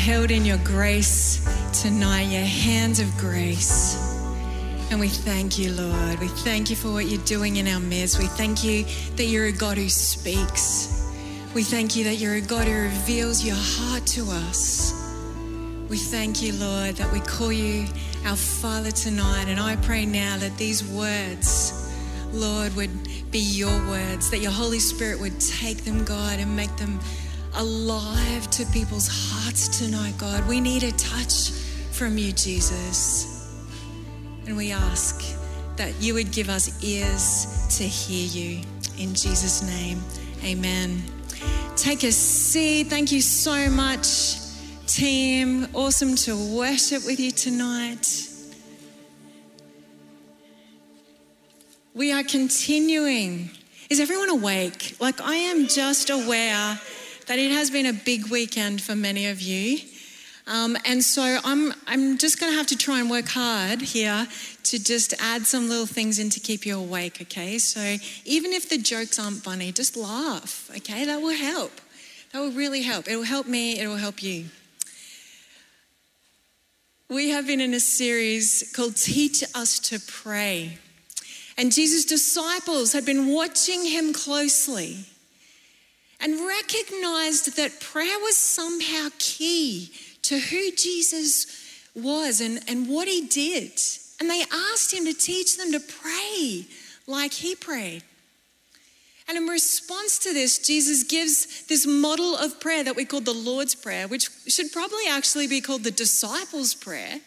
held in your grace tonight, your hands of grace. And we thank you, Lord. We thank you for what you're doing in our midst. We thank you that you're a God who speaks. We thank you that you're a God who reveals your heart to us. We thank you, Lord, that we call you our Father tonight. And I pray now that these words, Lord, would be your words, that your Holy Spirit would take them, God, and make them alive to people's hearts tonight, God. We need a touch from you, Jesus. And we ask that you would give us ears to hear you. In Jesus' name, amen. Take a seat. Thank you so much, team. Awesome to worship with you tonight. We are continuing. Is everyone awake? Like, I am just aware that it has been a big weekend for many of you. Um, and so I'm, I'm just going to have to try and work hard here to just add some little things in to keep you awake, okay? So even if the jokes aren't funny, just laugh, okay? That will help. That will really help. It will help me, it will help you. We have been in a series called Teach Us to Pray. And Jesus' disciples had been watching him closely and recognized that prayer was somehow key to who Jesus was and, and what he did. And they asked him to teach them to pray like he prayed. And in response to this, Jesus gives this model of prayer that we call the Lord's Prayer, which should probably actually be called the disciples' prayer.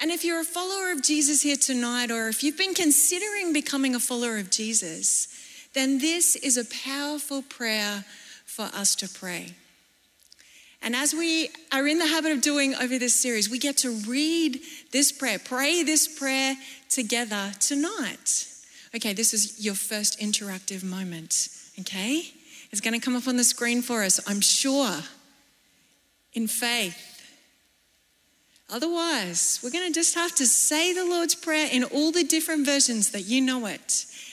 And if you're a follower of Jesus here tonight, or if you've been considering becoming a follower of Jesus, then this is a powerful prayer for us to pray. And as we are in the habit of doing over this series, we get to read this prayer, pray this prayer together tonight. Okay, this is your first interactive moment, okay? It's going to come up on the screen for us, I'm sure, in faith. Otherwise, we're going to just have to say the Lord's Prayer in all the different versions that you know it.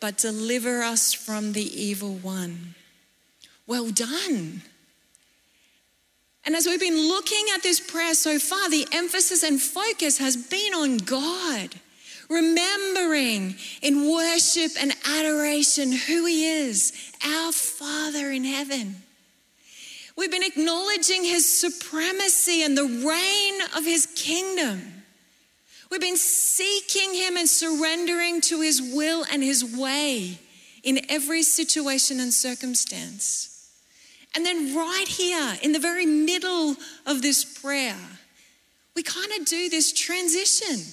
but deliver us from the evil one. Well done. And as we've been looking at this prayer so far, the emphasis and focus has been on God, remembering in worship and adoration who He is, our Father in heaven. We've been acknowledging His supremacy and the reign of His kingdom. We've been seeking Him and surrendering to His will and His way in every situation and circumstance. And then, right here in the very middle of this prayer, we kind of do this transition.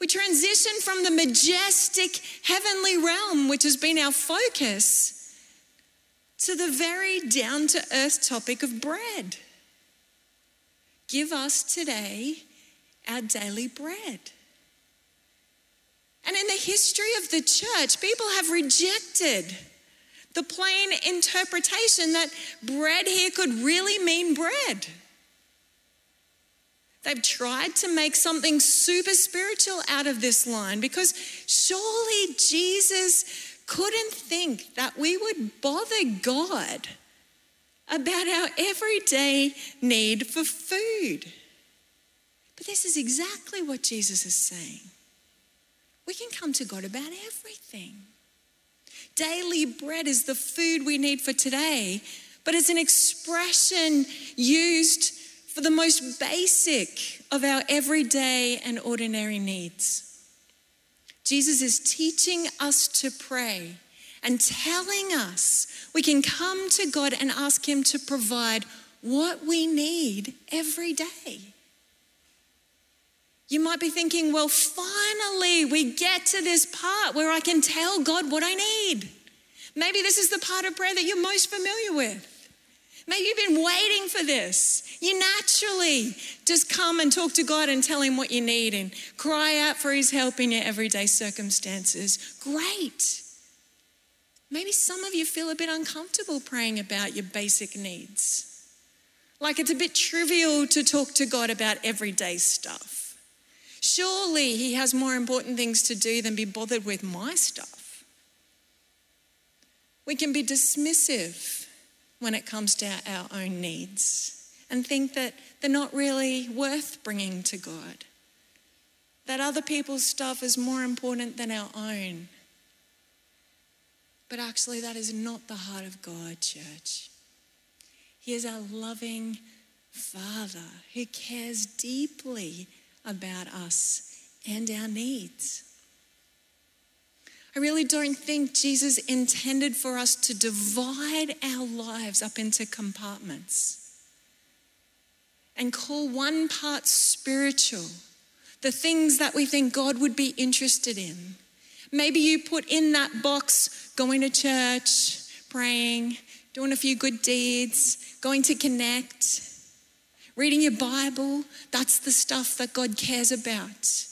We transition from the majestic heavenly realm, which has been our focus, to the very down to earth topic of bread. Give us today our daily bread. And in the history of the church, people have rejected the plain interpretation that bread here could really mean bread. They've tried to make something super spiritual out of this line because surely Jesus couldn't think that we would bother God about our everyday need for food. But this is exactly what Jesus is saying. We can come to God about everything. Daily bread is the food we need for today, but it's an expression used for the most basic of our everyday and ordinary needs. Jesus is teaching us to pray and telling us we can come to God and ask Him to provide what we need every day. You might be thinking, well, finally we get to this part where I can tell God what I need. Maybe this is the part of prayer that you're most familiar with. Maybe you've been waiting for this. You naturally just come and talk to God and tell Him what you need and cry out for His help in your everyday circumstances. Great. Maybe some of you feel a bit uncomfortable praying about your basic needs. Like it's a bit trivial to talk to God about everyday stuff. Surely He has more important things to do than be bothered with my stuff. We can be dismissive when it comes to our own needs and think that they're not really worth bringing to God, that other people's stuff is more important than our own. But actually, that is not the heart of God, church. He is our loving Father who cares deeply about us and our needs. I really don't think Jesus intended for us to divide our lives up into compartments and call one part spiritual, the things that we think God would be interested in. Maybe you put in that box going to church, praying, doing a few good deeds, going to connect, reading your Bible. That's the stuff that God cares about.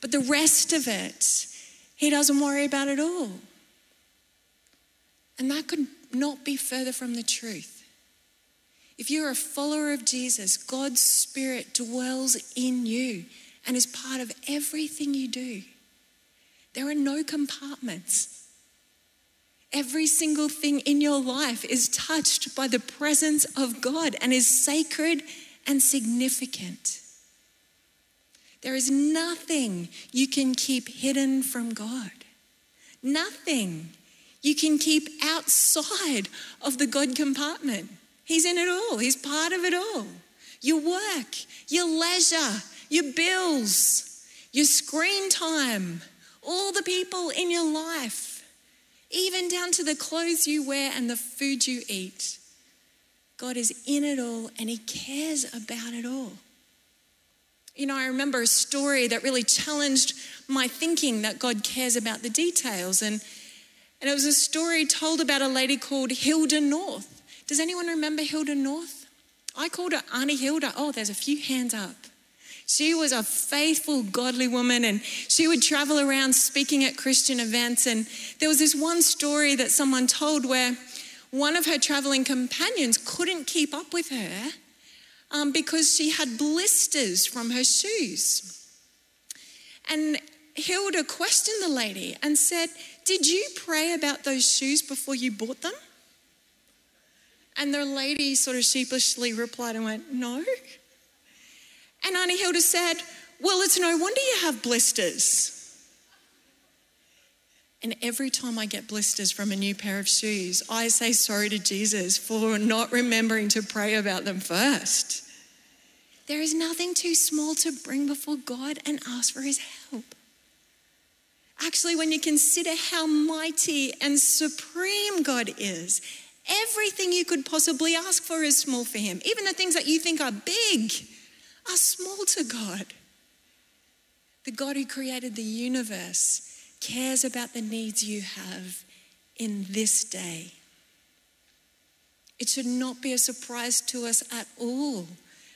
But the rest of it, He doesn't worry about at all. And that could not be further from the truth. If you're a follower of Jesus, God's Spirit dwells in you and is part of everything you do. There are no compartments. Every single thing in your life is touched by the presence of God and is sacred and significant. There is nothing you can keep hidden from God. Nothing you can keep outside of the God compartment. He's in it all, He's part of it all. Your work, your leisure, your bills, your screen time, all the people in your life even down to the clothes you wear and the food you eat. God is in it all and He cares about it all. You know, I remember a story that really challenged my thinking that God cares about the details. And, and it was a story told about a lady called Hilda North. Does anyone remember Hilda North? I called her Auntie Hilda. Oh, there's a few hands up. She was a faithful, godly woman, and she would travel around speaking at Christian events. And there was this one story that someone told where one of her traveling companions couldn't keep up with her um, because she had blisters from her shoes. And Hilda questioned the lady and said, Did you pray about those shoes before you bought them? And the lady sort of sheepishly replied and went, No. And Auntie Hilda said, Well, it's no wonder you have blisters. And every time I get blisters from a new pair of shoes, I say sorry to Jesus for not remembering to pray about them first. There is nothing too small to bring before God and ask for his help. Actually, when you consider how mighty and supreme God is, everything you could possibly ask for is small for him. Even the things that you think are big are small to God. The God who created the universe cares about the needs you have in this day. It should not be a surprise to us at all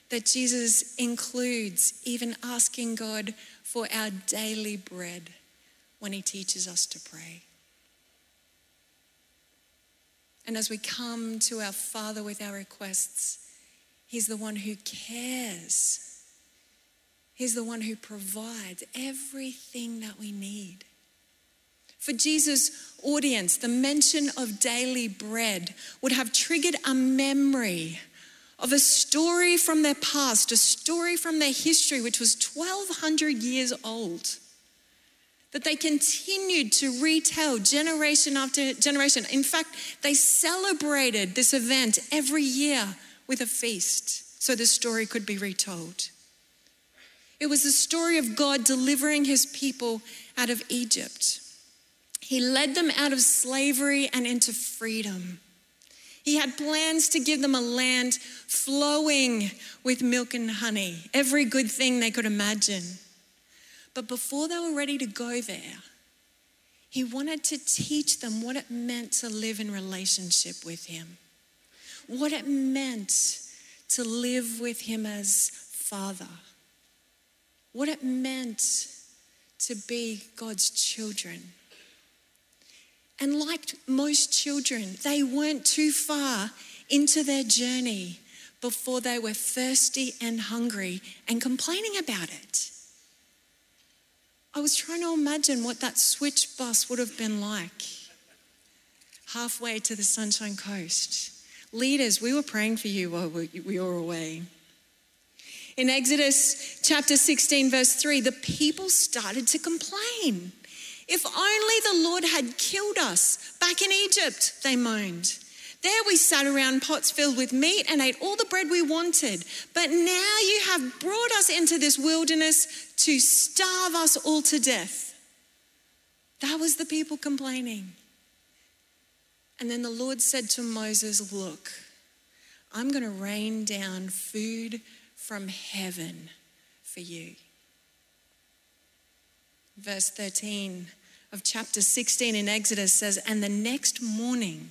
that Jesus includes even asking God for our daily bread when he teaches us to pray. And as we come to our Father with our requests, He's the one who cares. He's the one who provides everything that we need. For Jesus' audience, the mention of daily bread would have triggered a memory of a story from their past, a story from their history, which was 1,200 years old, that they continued to retell generation after generation. In fact, they celebrated this event every year with a feast so the story could be retold. It was the story of God delivering his people out of Egypt. He led them out of slavery and into freedom. He had plans to give them a land flowing with milk and honey, every good thing they could imagine. But before they were ready to go there, he wanted to teach them what it meant to live in relationship with him what it meant to live with Him as Father, what it meant to be God's children. And like most children, they weren't too far into their journey before they were thirsty and hungry and complaining about it. I was trying to imagine what that switch bus would have been like halfway to the Sunshine Coast. Leaders, we were praying for you while we were away. In Exodus chapter 16, verse 3, the people started to complain. If only the Lord had killed us back in Egypt, they moaned. There we sat around pots filled with meat and ate all the bread we wanted. But now you have brought us into this wilderness to starve us all to death. That was the people complaining. And then the Lord said to Moses, Look, I'm going to rain down food from heaven for you. Verse 13 of chapter 16 in Exodus says, And the next morning,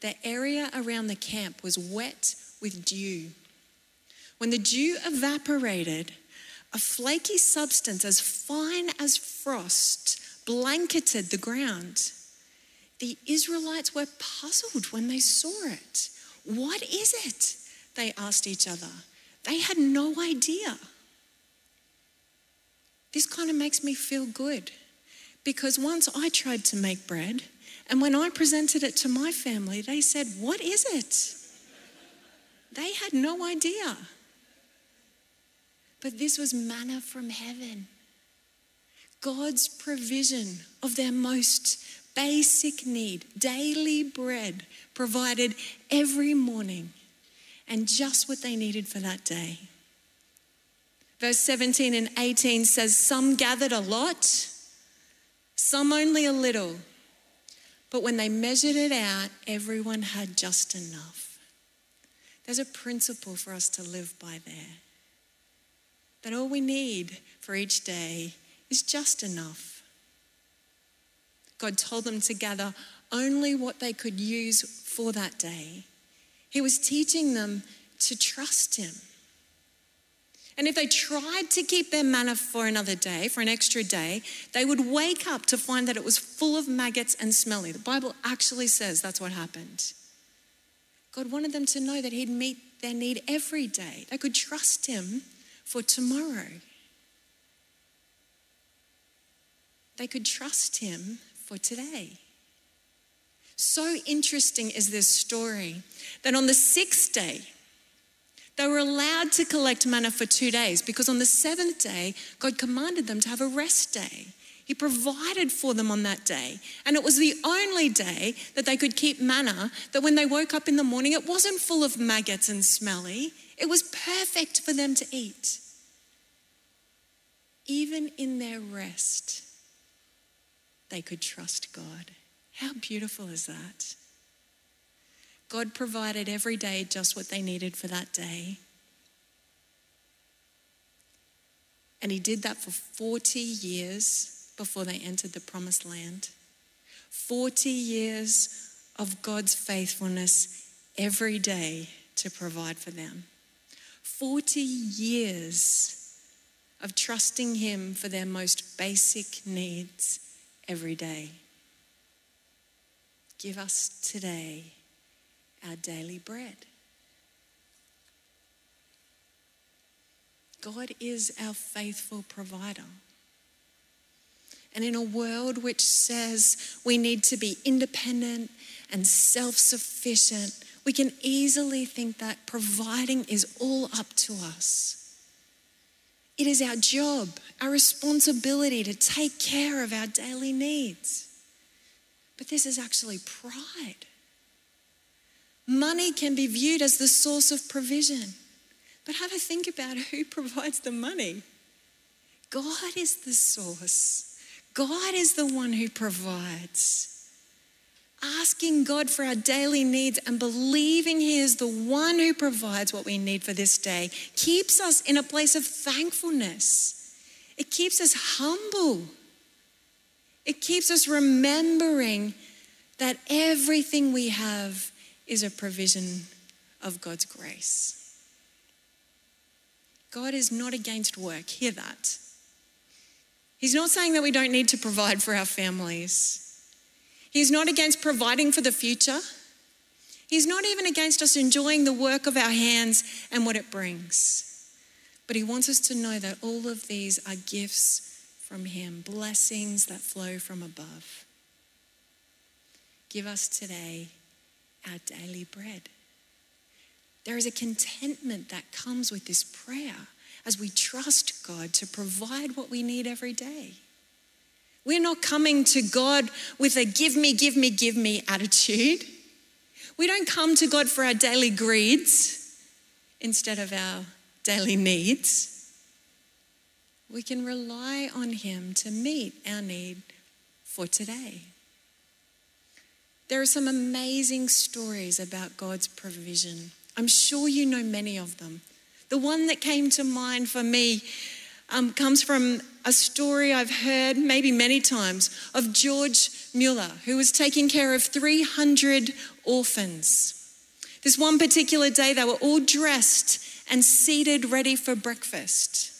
the area around the camp was wet with dew. When the dew evaporated, a flaky substance as fine as frost blanketed the ground. The Israelites were puzzled when they saw it. What is it? They asked each other. They had no idea. This kind of makes me feel good because once I tried to make bread and when I presented it to my family, they said, What is it? They had no idea. But this was manna from heaven. God's provision of their most basic need, daily bread, provided every morning and just what they needed for that day. Verse 17 and 18 says, Some gathered a lot, some only a little. But when they measured it out, everyone had just enough. There's a principle for us to live by there. That all we need for each day is just enough. God told them to gather only what they could use for that day. He was teaching them to trust Him. And if they tried to keep their manna for another day, for an extra day, they would wake up to find that it was full of maggots and smelly. The Bible actually says that's what happened. God wanted them to know that He'd meet their need every day. They could trust Him for tomorrow. They could trust Him for today. So interesting is this story that on the sixth day, they were allowed to collect manna for two days because on the seventh day, God commanded them to have a rest day. He provided for them on that day. And it was the only day that they could keep manna that when they woke up in the morning, it wasn't full of maggots and smelly. It was perfect for them to eat. Even in their rest, they could trust God. How beautiful is that? God provided every day just what they needed for that day. And He did that for 40 years before they entered the promised land. 40 years of God's faithfulness every day to provide for them. 40 years of trusting Him for their most basic needs every day. Give us today our daily bread. God is our faithful provider. And in a world which says we need to be independent and self sufficient, we can easily think that providing is all up to us. It is our job, our responsibility to take care of our daily needs. But this is actually pride. Money can be viewed as the source of provision. But have a think about who provides the money. God is the source, God is the one who provides. Asking God for our daily needs and believing He is the one who provides what we need for this day keeps us in a place of thankfulness. It keeps us humble. It keeps us remembering that everything we have is a provision of God's grace. God is not against work. Hear that. He's not saying that we don't need to provide for our families. He's not against providing for the future. He's not even against us enjoying the work of our hands and what it brings. But He wants us to know that all of these are gifts from Him, blessings that flow from above. Give us today our daily bread. There is a contentment that comes with this prayer as we trust God to provide what we need every day. We're not coming to God with a give me, give me, give me attitude. We don't come to God for our daily greeds instead of our daily needs. We can rely on Him to meet our need for today. There are some amazing stories about God's provision. I'm sure you know many of them. The one that came to mind for me um, comes from a story I've heard maybe many times of George Mueller, who was taking care of 300 orphans. This one particular day, they were all dressed and seated ready for breakfast,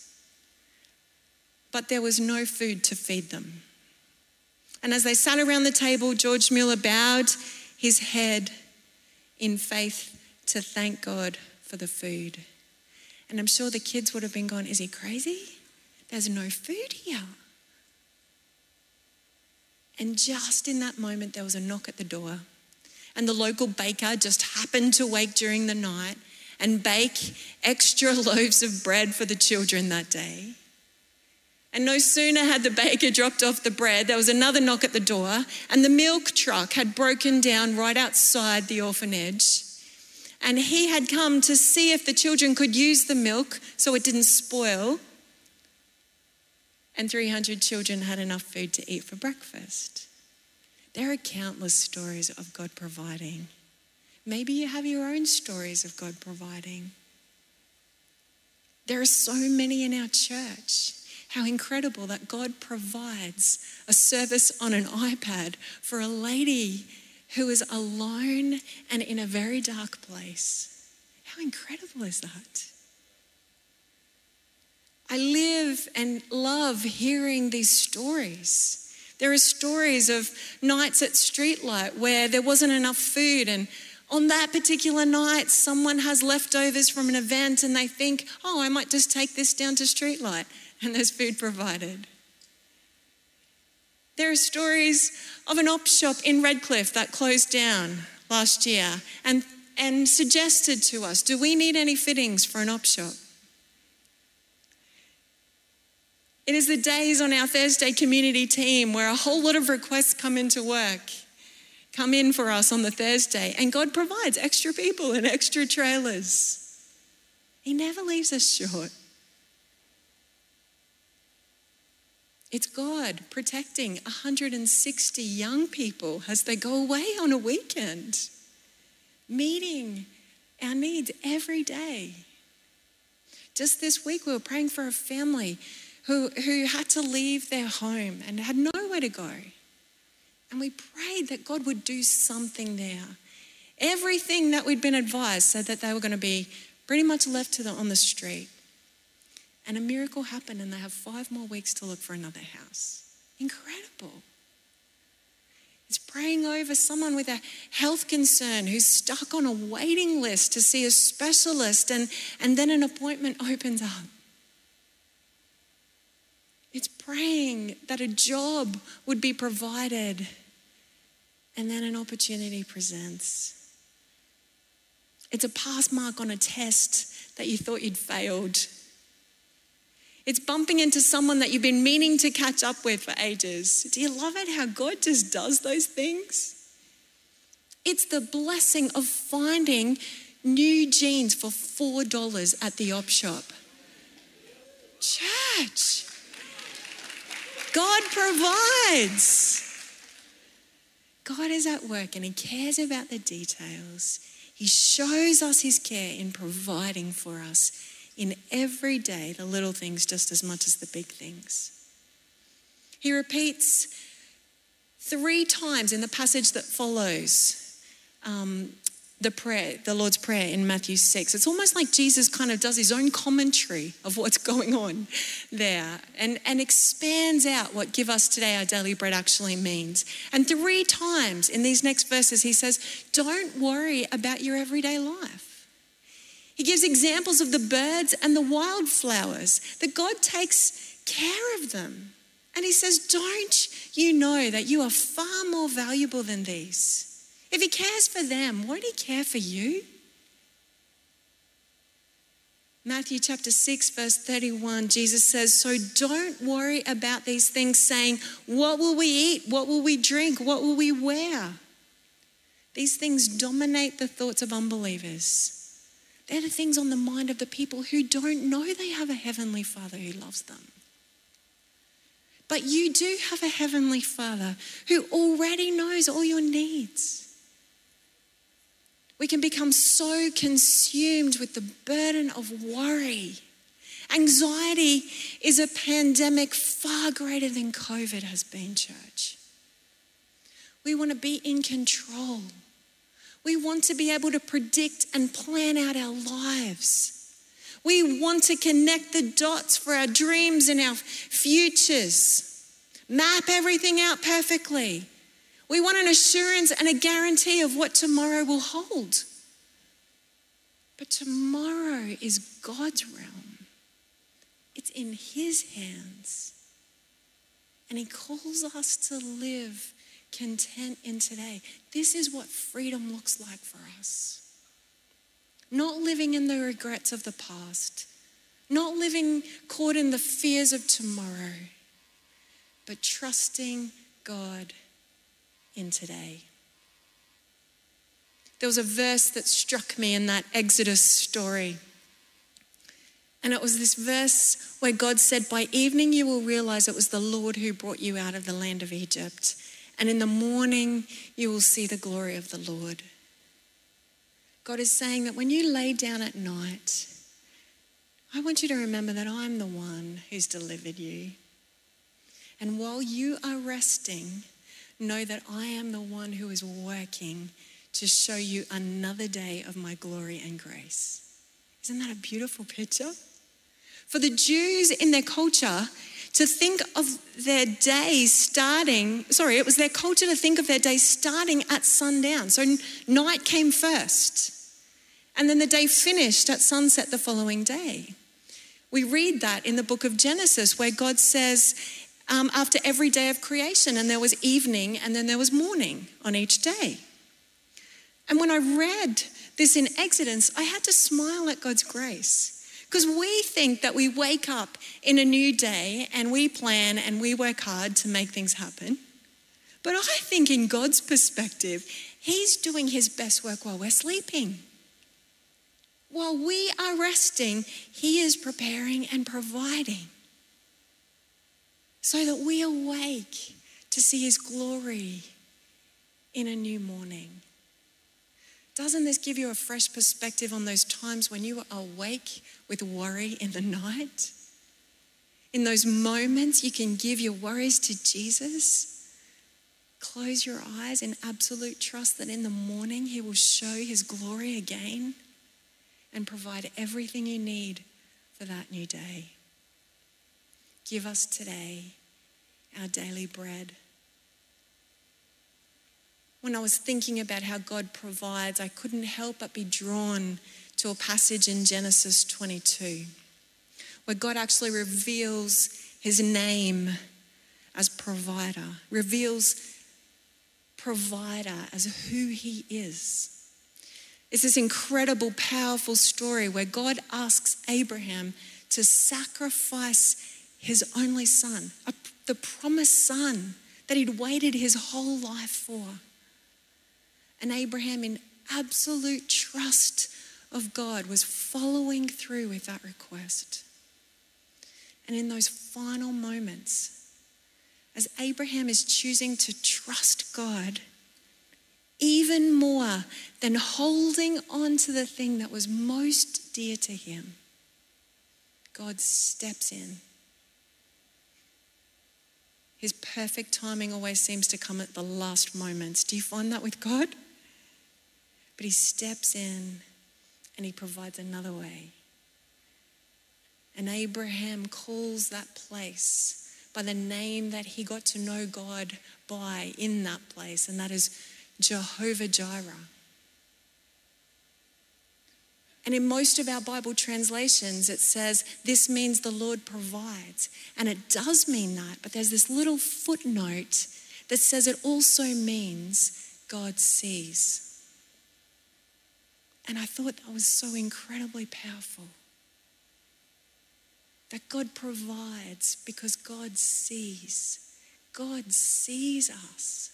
but there was no food to feed them. And as they sat around the table, George Mueller bowed his head in faith to thank God for the food. And I'm sure the kids would have been gone, Is he crazy? There's no food here. And just in that moment, there was a knock at the door. And the local baker just happened to wake during the night and bake extra loaves of bread for the children that day. And no sooner had the baker dropped off the bread, there was another knock at the door, and the milk truck had broken down right outside the orphanage. And he had come to see if the children could use the milk so it didn't spoil and 300 children had enough food to eat for breakfast. There are countless stories of God providing. Maybe you have your own stories of God providing. There are so many in our church. How incredible that God provides a service on an iPad for a lady who is alone and in a very dark place. How incredible is that? I live and love hearing these stories. There are stories of nights at Streetlight where there wasn't enough food, and on that particular night, someone has leftovers from an event and they think, oh, I might just take this down to Streetlight, and there's food provided. There are stories of an op shop in Redcliffe that closed down last year and, and suggested to us, do we need any fittings for an op shop? It is the days on our Thursday community team where a whole lot of requests come into work, come in for us on the Thursday, and God provides extra people and extra trailers. He never leaves us short. It's God protecting 160 young people as they go away on a weekend, meeting our needs every day. Just this week, we were praying for a family who, who had to leave their home and had nowhere to go. And we prayed that God would do something there. Everything that we'd been advised said that they were going to be pretty much left to the, on the street. And a miracle happened, and they have five more weeks to look for another house. Incredible. It's praying over someone with a health concern who's stuck on a waiting list to see a specialist, and, and then an appointment opens up. It's praying that a job would be provided and then an opportunity presents. It's a pass mark on a test that you thought you'd failed. It's bumping into someone that you've been meaning to catch up with for ages. Do you love it how God just does those things? It's the blessing of finding new jeans for $4 at the op shop. Church, God provides. God is at work and He cares about the details. He shows us His care in providing for us in every day, the little things just as much as the big things. He repeats three times in the passage that follows um, the prayer, the Lord's Prayer in Matthew 6. It's almost like Jesus kind of does his own commentary of what's going on there and, and expands out what give us today our daily bread actually means. And three times in these next verses, he says, Don't worry about your everyday life. He gives examples of the birds and the wildflowers, that God takes care of them. And he says, Don't you know that you are far more valuable than these? If he cares for them, won't he care for you? Matthew chapter 6, verse 31, Jesus says, So don't worry about these things, saying, What will we eat? What will we drink? What will we wear? These things dominate the thoughts of unbelievers. They're the things on the mind of the people who don't know they have a heavenly Father who loves them. But you do have a heavenly Father who already knows all your needs. We can become so consumed with the burden of worry. Anxiety is a pandemic far greater than COVID has been, church. We want to be in control. We want to be able to predict and plan out our lives. We want to connect the dots for our dreams and our futures, map everything out perfectly. We want an assurance and a guarantee of what tomorrow will hold. But tomorrow is God's realm, it's in His hands. And He calls us to live content in today. This is what freedom looks like for us. Not living in the regrets of the past, not living caught in the fears of tomorrow, but trusting God in today. There was a verse that struck me in that Exodus story. And it was this verse where God said, By evening you will realize it was the Lord who brought you out of the land of Egypt. And in the morning you will see the glory of the Lord. God is saying that when you lay down at night, I want you to remember that I'm the one who's delivered you. And while you are resting, know that I am the one who is working to show you another day of my glory and grace. Isn't that a beautiful picture? For the Jews in their culture, to think of their day starting, sorry, it was their culture to think of their day starting at sundown. So night came first, and then the day finished at sunset the following day. We read that in the book of Genesis, where God says, um, after every day of creation, and there was evening and then there was morning on each day. And when I read this in Exodus, I had to smile at God's grace. Because we think that we wake up in a new day and we plan and we work hard to make things happen. But I think, in God's perspective, He's doing His best work while we're sleeping. While we are resting, He is preparing and providing so that we awake to see His glory in a new morning. Doesn't this give you a fresh perspective on those times when you are awake with worry in the night? In those moments, you can give your worries to Jesus. Close your eyes in absolute trust that in the morning He will show His glory again and provide everything you need for that new day. Give us today our daily bread. When I was thinking about how God provides, I couldn't help but be drawn to a passage in Genesis 22 where God actually reveals his name as provider, reveals provider as who he is. It's this incredible, powerful story where God asks Abraham to sacrifice his only son, the promised son that he'd waited his whole life for. And Abraham, in absolute trust of God, was following through with that request. And in those final moments, as Abraham is choosing to trust God, even more than holding on to the thing that was most dear to him, God steps in his perfect timing always seems to come at the last moments. Do you find that with God? But he steps in and he provides another way. And Abraham calls that place by the name that he got to know God by in that place, and that is Jehovah Jireh. And in most of our Bible translations, it says, This means the Lord provides. And it does mean that, but there's this little footnote that says it also means God sees. And I thought that was so incredibly powerful. That God provides because God sees. God sees us.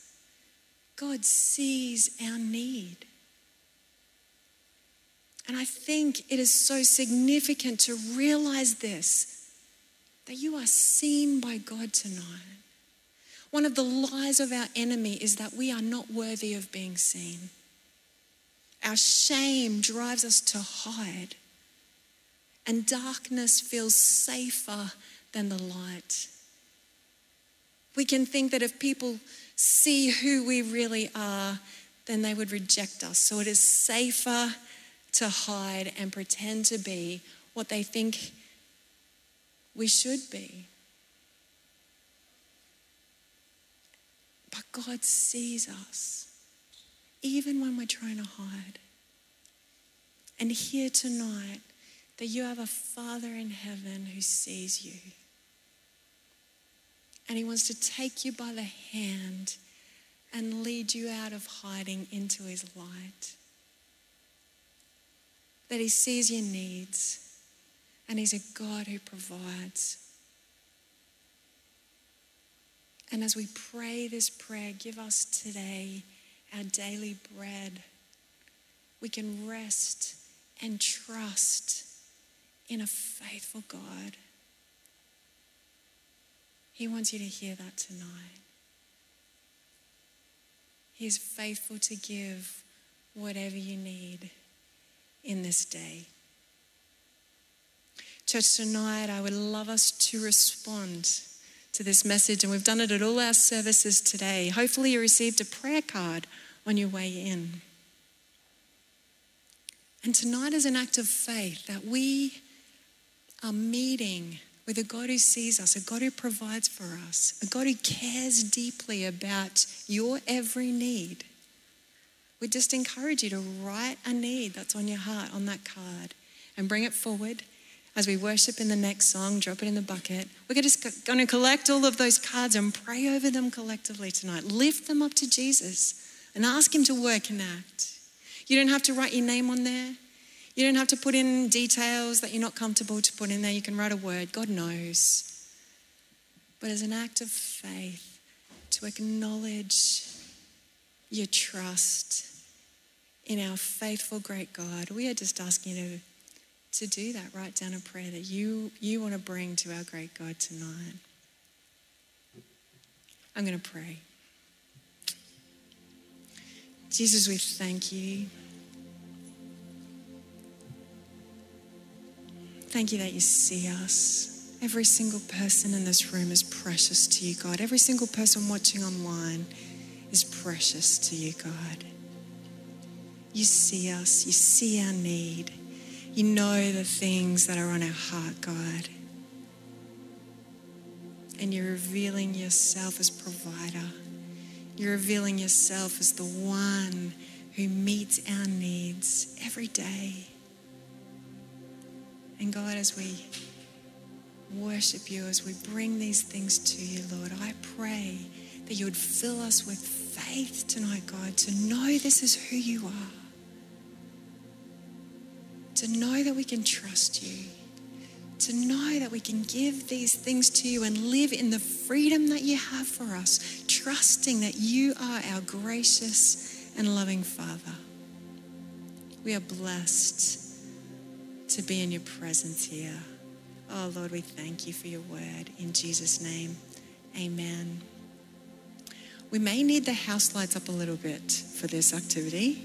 God sees our need. And I think it is so significant to realize this that you are seen by God tonight. One of the lies of our enemy is that we are not worthy of being seen. Our shame drives us to hide, and darkness feels safer than the light. We can think that if people see who we really are, then they would reject us. So it is safer to hide and pretend to be what they think we should be. But God sees us even when we're trying to hide. And here tonight, that you have a Father in heaven who sees you. And He wants to take you by the hand and lead you out of hiding into His light. That He sees your needs and He's a God who provides. And as we pray this prayer, give us today our daily bread, we can rest and trust in a faithful God. He wants you to hear that tonight. He is faithful to give whatever you need in this day. Church, tonight I would love us to respond to this message, and we've done it at all our services today. Hopefully, you received a prayer card on your way in. And tonight is an act of faith that we are meeting with a God who sees us, a God who provides for us, a God who cares deeply about your every need. We just encourage you to write a need that's on your heart on that card and bring it forward as we worship in the next song, drop it in the bucket. We're just going to collect all of those cards and pray over them collectively tonight. Lift them up to Jesus and ask Him to work in that. You don't have to write your name on there. You don't have to put in details that you're not comfortable to put in there. You can write a word. God knows. But as an act of faith, to acknowledge your trust in our faithful great God, we are just asking you to, to do that. Write down a prayer that you, you want to bring to our great God tonight. I'm going to pray. Jesus, we thank you. Thank you that you see us. Every single person in this room is precious to you, God. Every single person watching online is precious to you, God. You see us, you see our need, you know the things that are on our heart, God. And you're revealing yourself as provider. You're revealing yourself as the one who meets our needs every day. And God, as we worship you, as we bring these things to you, Lord, I pray that you would fill us with faith tonight, God, to know this is who you are, to know that we can trust you to know that we can give these things to you and live in the freedom that you have for us, trusting that you are our gracious and loving Father. We are blessed to be in your presence here. Oh, Lord, we thank you for your word. In Jesus' name, amen. We may need the house lights up a little bit for this activity.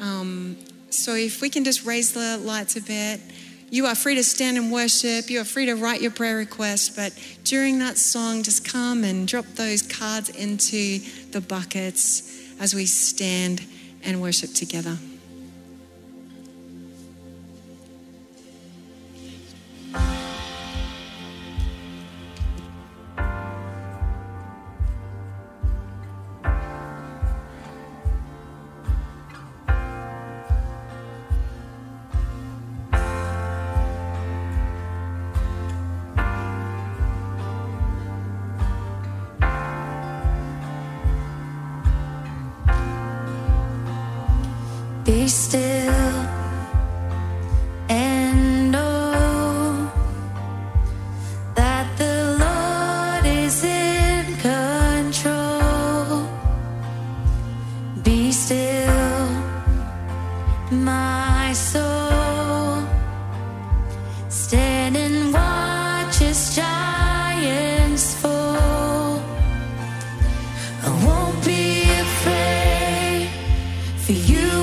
Um, so if we can just raise the lights a bit. You are free to stand and worship. You are free to write your prayer request. But during that song, just come and drop those cards into the buckets as we stand and worship together. for you.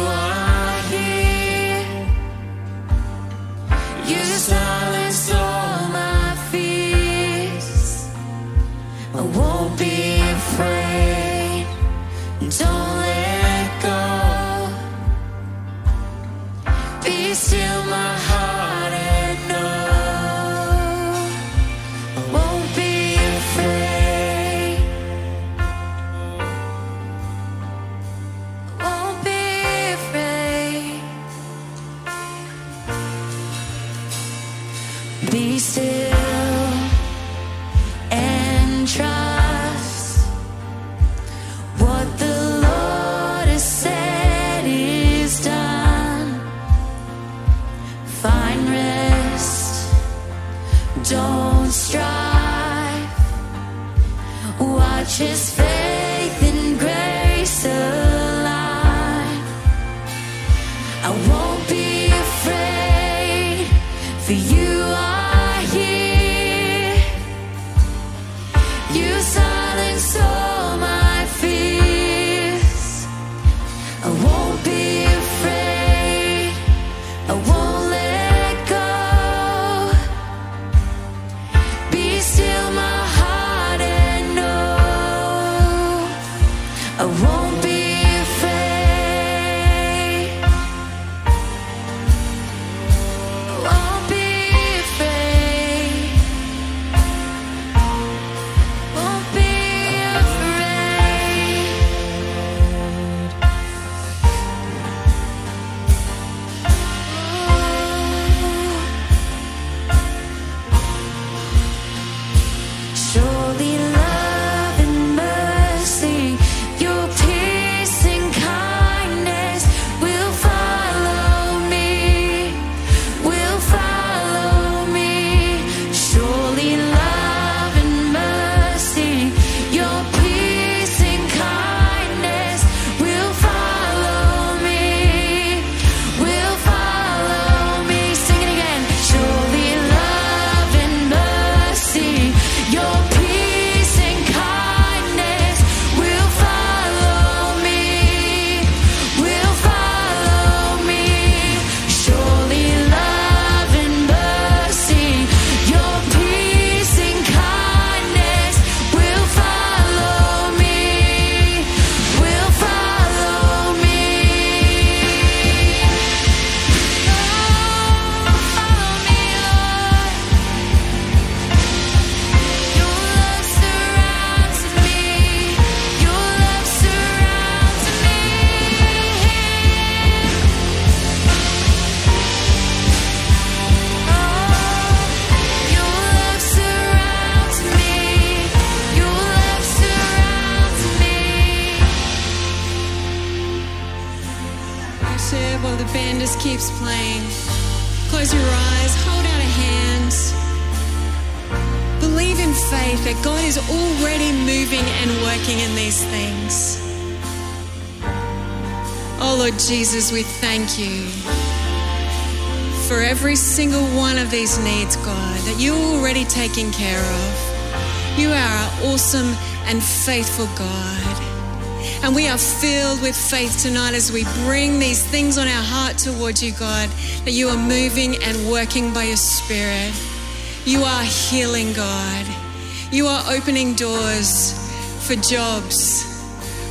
Jesus, we thank you for every single one of these needs, God, that you're already taking care of. You are our awesome and faithful God. And we are filled with faith tonight as we bring these things on our heart towards you, God, that you are moving and working by your Spirit. You are healing, God. You are opening doors for jobs,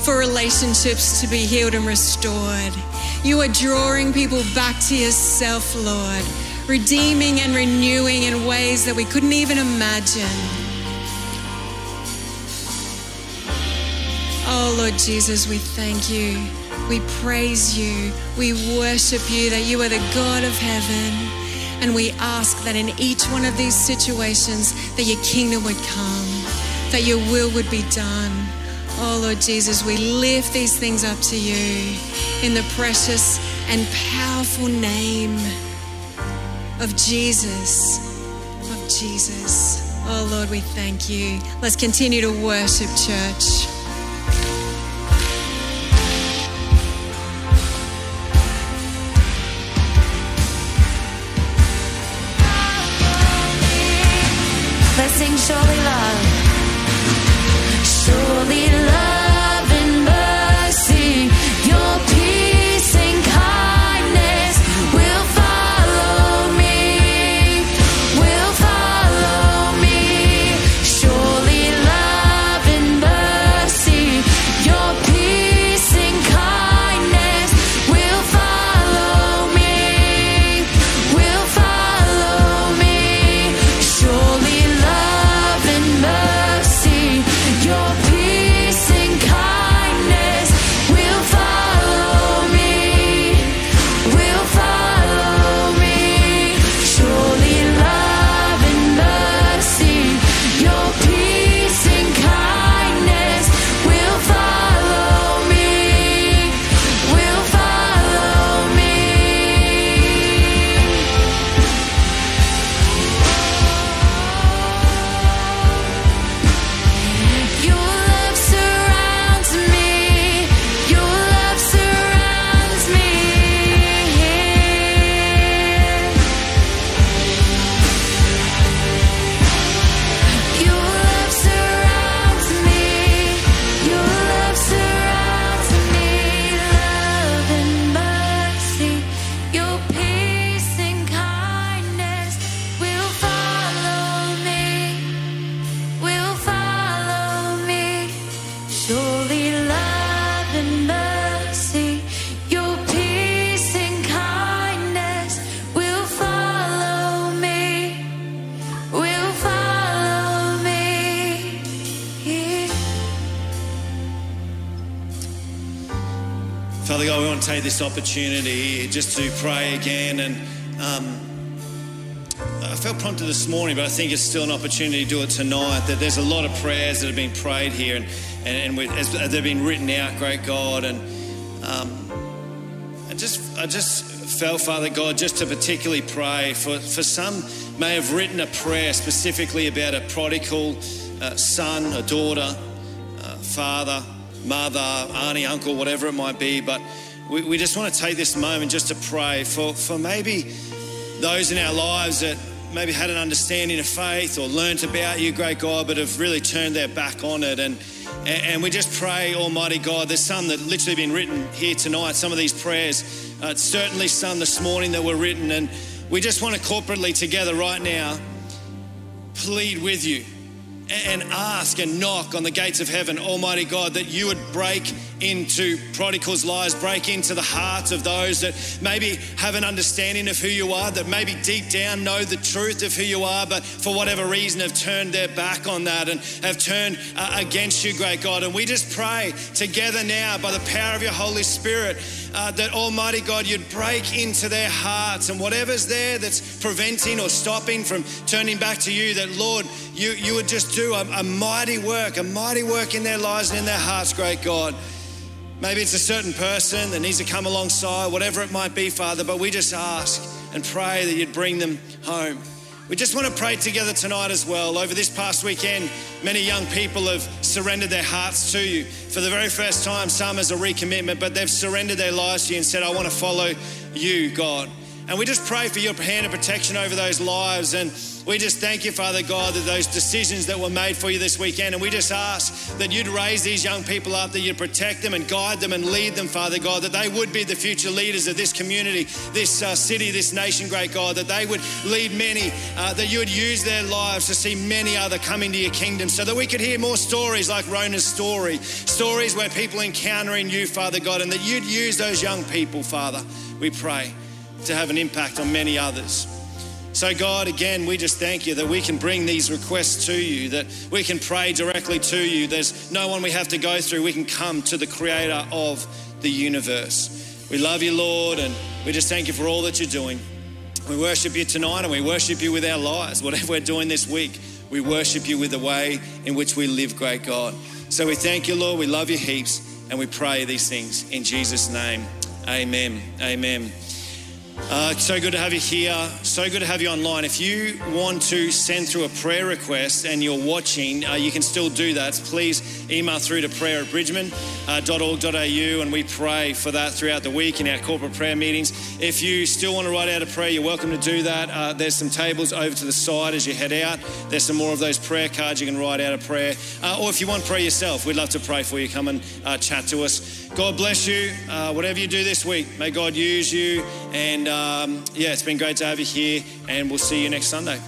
for relationships to be healed and restored. You are drawing people back to yourself, Lord, redeeming and renewing in ways that we couldn't even imagine. Oh, Lord Jesus, we thank you. We praise you. We worship you that you are the God of heaven. And we ask that in each one of these situations that your kingdom would come, that your will would be done. Oh, Lord Jesus, we lift these things up to you in the precious and powerful name of Jesus. Of Jesus. Oh, Lord, we thank you. Let's continue to worship, church. Opportunity just to pray again. And um, I felt prompted this morning, but I think it's still an opportunity to do it tonight. That there's a lot of prayers that have been prayed here, and and, and as they've been written out, great God, and um, I just I just felt, Father God, just to particularly pray for for some may have written a prayer specifically about a prodigal uh, son, a daughter, uh, father, mother, auntie, uncle, whatever it might be, but. We, we just want to take this moment just to pray for, for maybe those in our lives that maybe had an understanding of faith or learnt about you, great God, but have really turned their back on it. And, and we just pray, Almighty God, there's some that literally been written here tonight, some of these prayers, uh, certainly some this morning that were written. And we just want to corporately together right now plead with you and ask and knock on the gates of heaven, Almighty God, that you would break into prodigals' lives, break into the hearts of those that maybe have an understanding of who you are, that maybe deep down know the truth of who you are, but for whatever reason have turned their back on that and have turned uh, against you, great God. And we just pray together now by the power of your Holy Spirit uh, that Almighty God, you'd break into their hearts and whatever's there that's preventing or stopping from turning back to you, that Lord, you, you would just do a, a mighty work, a mighty work in their lives and in their hearts, great God. Maybe it's a certain person that needs to come alongside, whatever it might be, Father, but we just ask and pray that you'd bring them home. We just want to pray together tonight as well. Over this past weekend, many young people have surrendered their hearts to you. For the very first time, some as a recommitment, but they've surrendered their lives to you and said, I want to follow you, God. And we just pray for your hand of protection over those lives. And we just thank you, Father God, that those decisions that were made for you this weekend. And we just ask that you'd raise these young people up, that you'd protect them and guide them and lead them, Father God, that they would be the future leaders of this community, this uh, city, this nation, great God, that they would lead many, uh, that you would use their lives to see many other come into your kingdom so that we could hear more stories like Rona's story, stories where people encountering you, Father God, and that you'd use those young people, Father, we pray, to have an impact on many others. So, God, again, we just thank you that we can bring these requests to you, that we can pray directly to you. There's no one we have to go through. We can come to the creator of the universe. We love you, Lord, and we just thank you for all that you're doing. We worship you tonight and we worship you with our lives. Whatever we're doing this week, we worship you with the way in which we live, great God. So we thank you, Lord. We love you heaps and we pray these things in Jesus' name. Amen. Amen. Uh, so good to have you here. So good to have you online. If you want to send through a prayer request and you're watching, uh, you can still do that. Please email through to prayer at bridgeman.org.au and we pray for that throughout the week in our corporate prayer meetings. If you still want to write out a prayer, you're welcome to do that. Uh, there's some tables over to the side as you head out. There's some more of those prayer cards you can write out a prayer. Uh, or if you want prayer yourself, we'd love to pray for you. Come and uh, chat to us. God bless you. Uh, whatever you do this week, may God use you. And um, yeah, it's been great to have you here, and we'll see you next Sunday.